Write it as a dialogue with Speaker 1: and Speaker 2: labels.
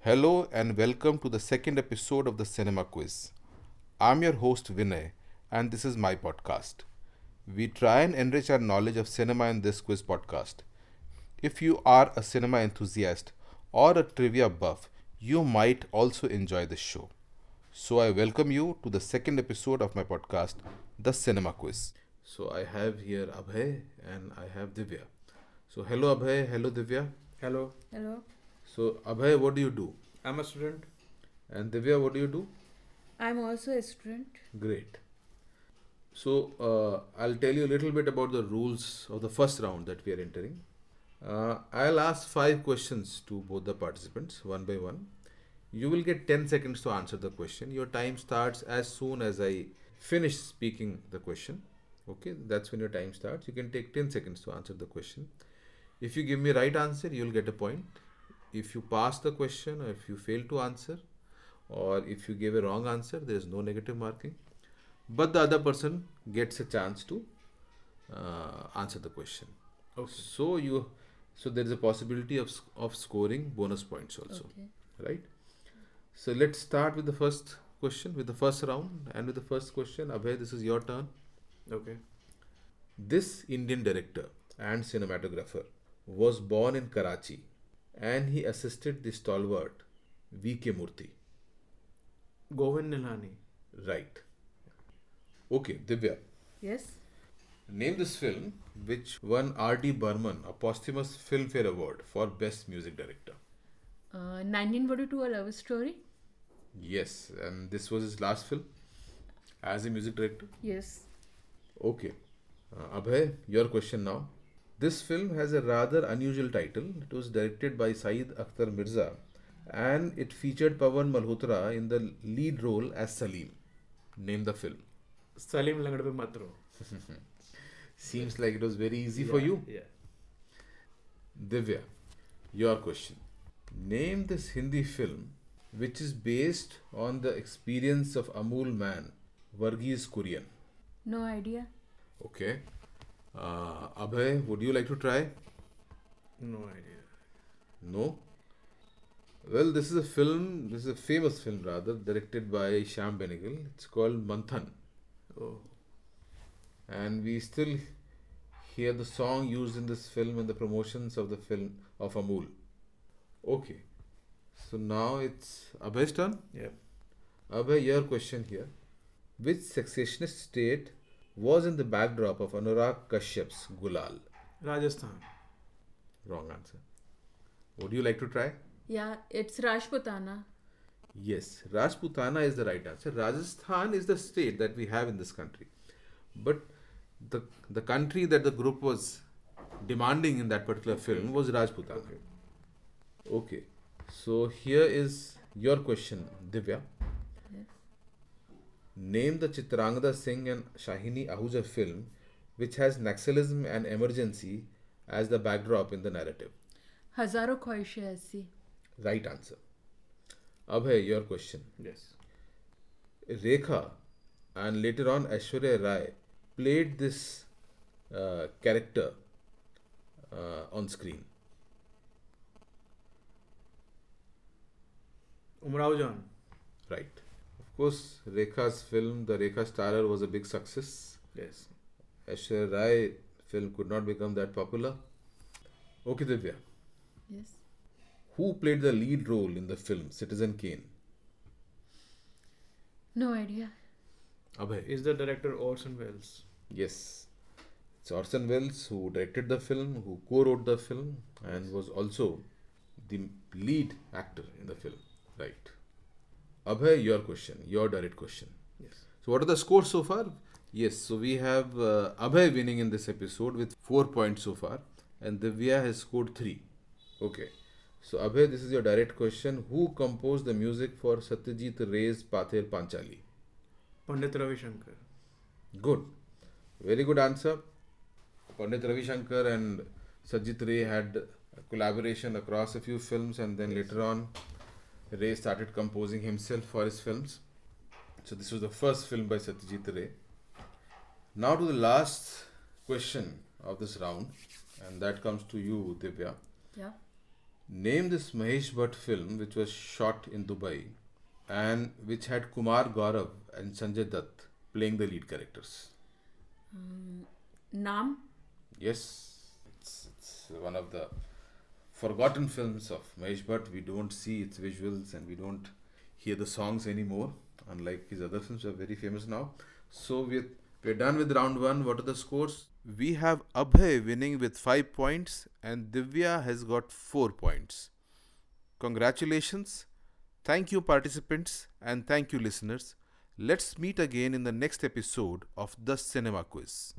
Speaker 1: Hello and welcome to the second episode of the Cinema Quiz. I'm your host Vinay, and this is my podcast. We try and enrich our knowledge of cinema in this quiz podcast. If you are a cinema enthusiast or a trivia buff, you might also enjoy this show. So I welcome you to the second episode of my podcast, The Cinema Quiz. So I have here Abhay and I have Divya. So hello Abhay, hello Divya.
Speaker 2: Hello,
Speaker 3: Hello.
Speaker 1: So Abhay, what do you do?
Speaker 2: I'm a student.
Speaker 1: And Divya, what do you do?
Speaker 3: I'm also a student.
Speaker 1: Great. So uh, I'll tell you a little bit about the rules of the first round that we are entering. Uh, I'll ask five questions to both the participants one by one. You will get 10 seconds to answer the question. Your time starts as soon as I finish speaking the question. Okay, that's when your time starts. You can take 10 seconds to answer the question. If you give me right answer, you'll get a point. If you pass the question or if you fail to answer, or if you give a wrong answer, there is no negative marking. But the other person gets a chance to uh, answer the question.
Speaker 2: Okay.
Speaker 1: So you, so there is a possibility of of scoring bonus points also,
Speaker 3: Okay.
Speaker 1: right? So let's start with the first question, with the first round, and with the first question. Abhay, this is your turn.
Speaker 2: Okay.
Speaker 1: This Indian director and cinematographer was born in Karachi, and he assisted the stalwart V.K. Murthy.
Speaker 2: Govind Nihalani.
Speaker 1: Right. Okay, Divya.
Speaker 3: Yes.
Speaker 1: Name this film which won R.D. Burman a posthumous Filmfare Award for Best Music Director.
Speaker 3: Uh, 1942 A Love Story.
Speaker 1: Yes, and this was his last film as a music director.
Speaker 3: Yes.
Speaker 1: Okay. Uh, Abhay, your question now. This film has a rather unusual title. It was directed by Saeed Akhtar Mirza and it featured Pawan Malhotra in the lead role as Salim. Name the film.
Speaker 2: Salim Langad Matro.
Speaker 1: Seems like it was very easy for you.
Speaker 2: Yeah.
Speaker 1: Divya, your question. Name this Hindi film which is based on the experience of Amul man, Verghese Kurien.
Speaker 3: No idea.
Speaker 1: Okay. Uh, Abhay, would you like to try?
Speaker 2: No idea.
Speaker 1: No? Well, this is a film, this is a famous film rather, directed by Shyam Benegal. It's called Manthan.
Speaker 2: Oh.
Speaker 1: And we still hear the song used in this film in the promotions of the film of Amul. Okay. So now it's Abhay's turn.
Speaker 2: Yeah.
Speaker 1: Abhay, your question here. Which secessionist state was in the backdrop of Anurag Kashyap's Gulal?
Speaker 2: Rajasthan.
Speaker 1: Wrong answer. Would you like to try?
Speaker 3: Yeah, it's Rajputana.
Speaker 1: Yes, Rajputana is the right answer. Rajasthan is the state that we have in this country. But the the country that the group was demanding in that particular film was Rajputana.
Speaker 2: Okay.
Speaker 1: Okay. So here is your question, Divya. Name the Chitrangada Singh and Shiney Ahuja film, which has Naxalism and Emergency as the backdrop in the narrative?
Speaker 3: Hazaaron Khwaishein
Speaker 1: Right answer. Abhay, your question.
Speaker 2: Yes.
Speaker 1: Rekha and later on Aishwarya Rai played this uh, character uh, on screen.
Speaker 2: Umrao Jaan.
Speaker 1: Right. Right. Of course, Rekha's film, The Rekha Starer, was a big success.
Speaker 2: Yes.
Speaker 1: Aishwarya Rai film could not become that popular. Okay, Divya.
Speaker 3: Yes.
Speaker 1: Who played the lead role in the film Citizen Kane?
Speaker 3: No idea.
Speaker 1: Abhay.
Speaker 2: Is the director Orson Welles?
Speaker 1: Yes. It's Orson Welles who directed the film, who co wrote the film, and was also the lead actor in the film. Right. Abhay, your question, your direct question.
Speaker 2: Yes.
Speaker 1: So, what are the scores so far? Yes, so we have uh, Abhay winning in this episode with 4 points so far, and Divya has scored 3. Okay. So, Abhay, this is your direct question. Who composed the music for Satyajit Ray's Pather Panchali?
Speaker 2: Pandit Ravi Shankar.
Speaker 1: Good. Very good answer. Pandit Ravi Shankar and Satyajit Ray had a collaboration across a few films, and then later on, Ray started composing himself for his films. So, this was the first film by Satyajit Ray. Now, to the last question of this round, and that comes to you, Divya.
Speaker 3: Yeah.
Speaker 1: Name this Mahesh Bhatt film which was shot in Dubai and which had Kumar Gaurav and Sanjay Dutt playing the lead characters.
Speaker 3: Um, Naam.
Speaker 1: Yes, it's, it's one of the forgotten films of Mahesh Bhatt. We don't see its visuals and we don't hear the songs anymore, unlike his other films, are very famous now. So we're, we're done with round one. What are the scores? We have Abhay winning with five points and Divya has got four points. Congratulations. Thank you, participants, and thank you, listeners. Let's meet again in the next episode of The Cinema Quiz.